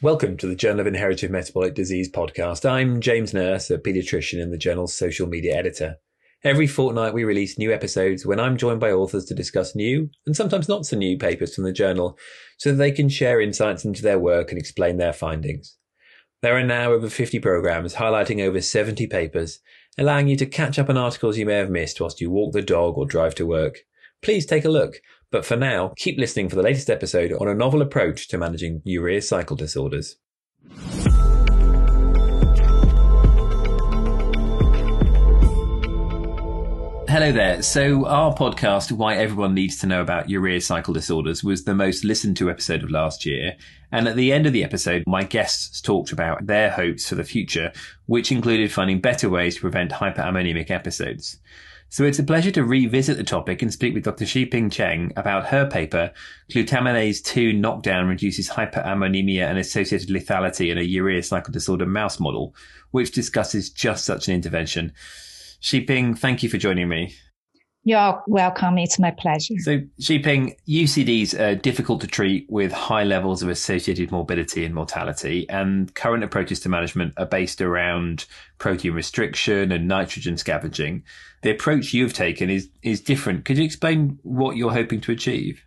Welcome to the Journal of Inherited Metabolic Disease podcast. I'm James Nurse, a pediatrician and the journal's social media editor. Every fortnight, we release new episodes when I'm joined by authors to discuss new and sometimes not so new papers from the journal so that they can share insights into their work and explain their findings. There are now over 50 programs highlighting over 70 papers, allowing you to catch up on articles you may have missed whilst you walk the dog or drive to work. Please take a look. But for now, keep listening for the latest episode on a novel approach to managing urea cycle disorders. Hello there. So our podcast, Why Everyone Needs to Know About Urea Cycle Disorders, was the most listened to episode of last year. And at the end of the episode, my guests talked about their hopes for the future, which included finding better ways to prevent hyperammonemic episodes. So it's a pleasure to revisit the topic and speak with Dr. Shiping Cheng about her paper, Glutaminase 2 knockdown reduces hyperammonemia and associated lethality in a urea cycle disorder mouse model, which discusses just such an intervention. Shiping, thank you for joining me. You're welcome. It's my pleasure. So, Shiping, UCDs are difficult to treat with high levels of associated morbidity and mortality, and current approaches to management are based around protein restriction and nitrogen scavenging. The approach you've taken is is different. Could you explain what you're hoping to achieve?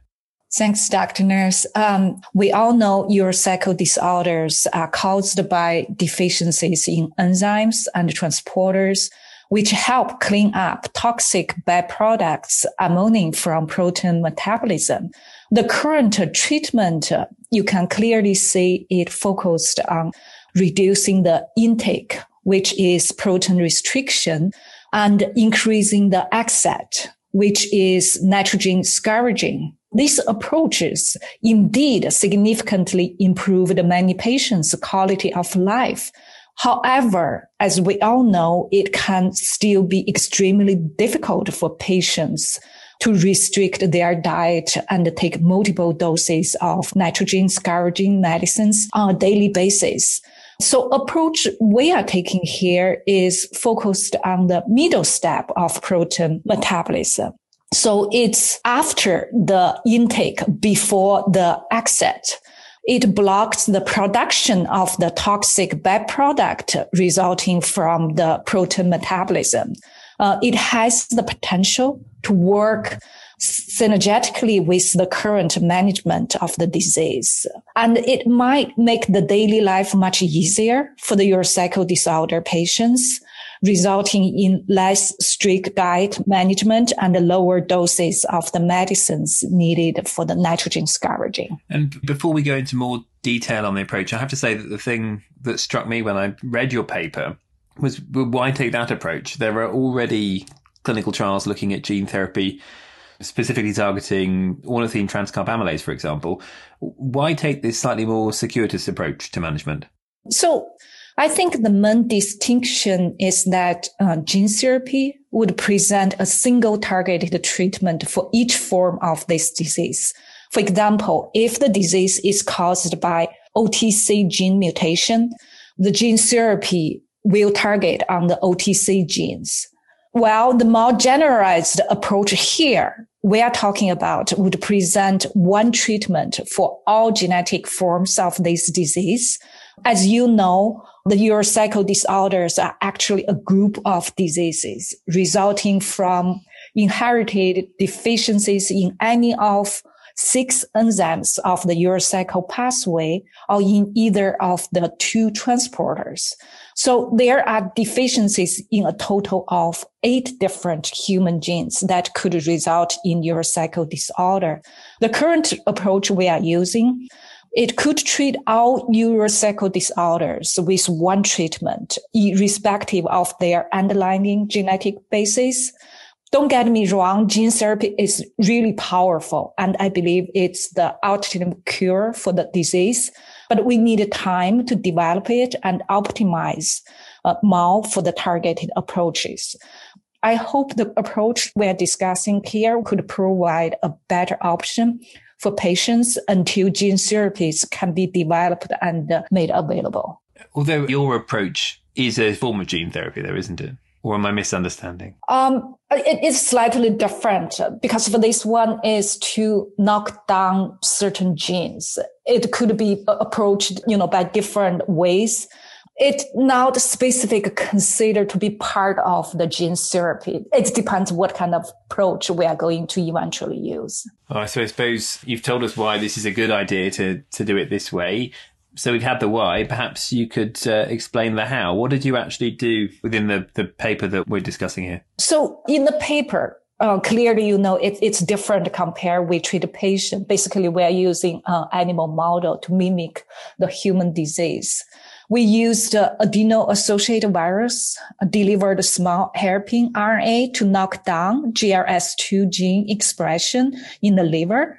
Thanks, Dr. Nurse. Um, we all know urocycle disorders are caused by deficiencies in enzymes and transporters which help clean up toxic byproducts emanating from protein metabolism. The current treatment, you can clearly see it focused on reducing the intake, which is protein restriction, and increasing the exit, which is nitrogen scavenging. These approaches indeed significantly improved many patients' quality of life However, as we all know, it can still be extremely difficult for patients to restrict their diet and take multiple doses of nitrogen scavenging medicines on a daily basis. So approach we are taking here is focused on the middle step of protein metabolism. So it's after the intake before the exit. It blocks the production of the toxic byproduct resulting from the protein metabolism. Uh, it has the potential to work synergetically with the current management of the disease. And it might make the daily life much easier for the urocycle disorder patients resulting in less strict diet management and lower doses of the medicines needed for the nitrogen scavenging. And before we go into more detail on the approach, I have to say that the thing that struck me when I read your paper was why take that approach? There are already clinical trials looking at gene therapy specifically targeting ornithine transcarbamylase, for example. Why take this slightly more circuitous approach to management? So I think the main distinction is that uh, gene therapy would present a single targeted treatment for each form of this disease. For example, if the disease is caused by OTC gene mutation, the gene therapy will target on the OTC genes. While the more generalized approach here we are talking about would present one treatment for all genetic forms of this disease. As you know, the urocycle disorders are actually a group of diseases resulting from inherited deficiencies in any of six enzymes of the urocycle pathway or in either of the two transporters. So there are deficiencies in a total of eight different human genes that could result in urocycle disorder. The current approach we are using it could treat all urocycle disorders with one treatment, irrespective of their underlying genetic basis. Don't get me wrong, gene therapy is really powerful, and I believe it's the ultimate cure for the disease. But we need time to develop it and optimize uh, more for the targeted approaches. I hope the approach we're discussing here could provide a better option for patients until gene therapies can be developed and made available. Although your approach is a form of gene therapy, though, isn't it? Or am I misunderstanding? Um, it is slightly different because for this one is to knock down certain genes. It could be approached, you know, by different ways. It's not specific considered to be part of the gene therapy. It depends what kind of approach we are going to eventually use. So I suppose you've told us why this is a good idea to, to do it this way so we've had the why. Perhaps you could uh, explain the how. What did you actually do within the, the paper that we're discussing here? So in the paper, uh, clearly, you know, it, it's different compared with treated patient. Basically, we are using an animal model to mimic the human disease. We used uh, adeno-associated virus, uh, delivered small hairpin RNA to knock down GRS2 gene expression in the liver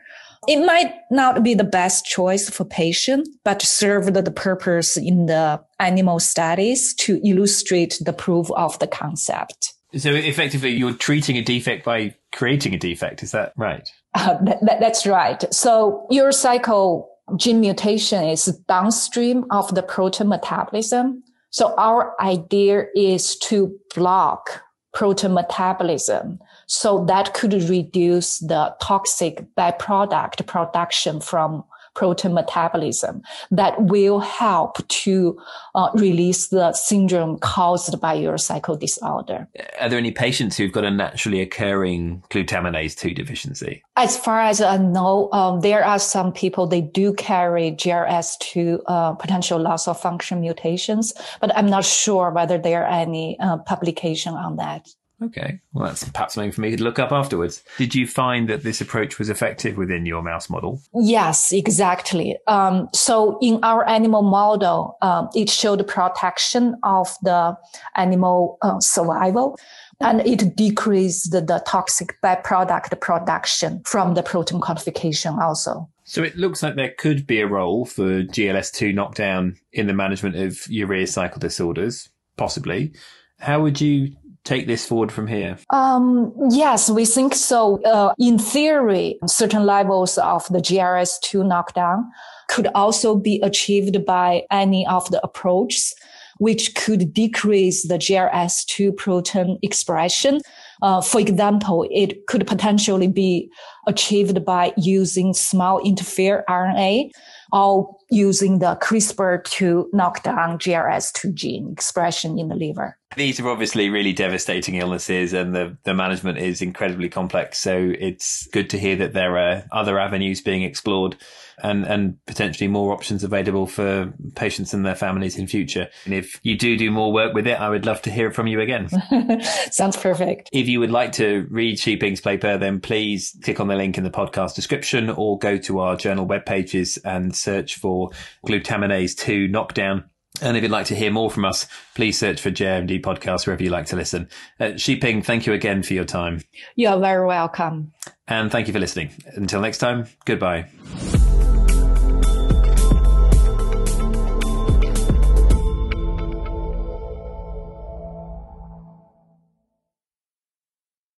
it might not be the best choice for patient, but served the purpose in the animal studies to illustrate the proof of the concept. So effectively, you're treating a defect by creating a defect. Is that right? Uh, that, that's right. So your cycle gene mutation is downstream of the protein metabolism. So our idea is to block protein metabolism so that could reduce the toxic byproduct production from protein metabolism that will help to uh, release the syndrome caused by your cycle disorder. Are there any patients who've got a naturally occurring glutaminase 2 deficiency? As far as I know, um, there are some people, they do carry GRS2 uh, potential loss of function mutations, but I'm not sure whether there are any uh, publication on that. Okay. Well, that's perhaps something for me to look up afterwards. Did you find that this approach was effective within your mouse model? Yes, exactly. Um, so in our animal model, um, it showed protection of the animal uh, survival and it decreased the, the toxic byproduct production from the protein quantification also. So it looks like there could be a role for GLS2 knockdown in the management of urea cycle disorders, possibly. How would you take this forward from here? Um, yes, we think so. Uh, in theory, certain levels of the GRS2 knockdown could also be achieved by any of the approaches, which could decrease the GRS2 protein expression. Uh, for example, it could potentially be achieved by using small interfere RNA or using the CRISPR to knock down GRS2 gene expression in the liver. These are obviously really devastating illnesses and the, the management is incredibly complex. So it's good to hear that there are other avenues being explored and, and potentially more options available for patients and their families in future. And if you do do more work with it, I would love to hear from you again. Sounds perfect. If you would like to read Xi Ping's paper, then please click on the link in the podcast description or go to our journal web pages and search for glutaminase 2 knockdown and if you'd like to hear more from us, please search for JMD podcast wherever you like to listen. Uh, Xi Ping, thank you again for your time. You are very welcome. And thank you for listening. Until next time, goodbye.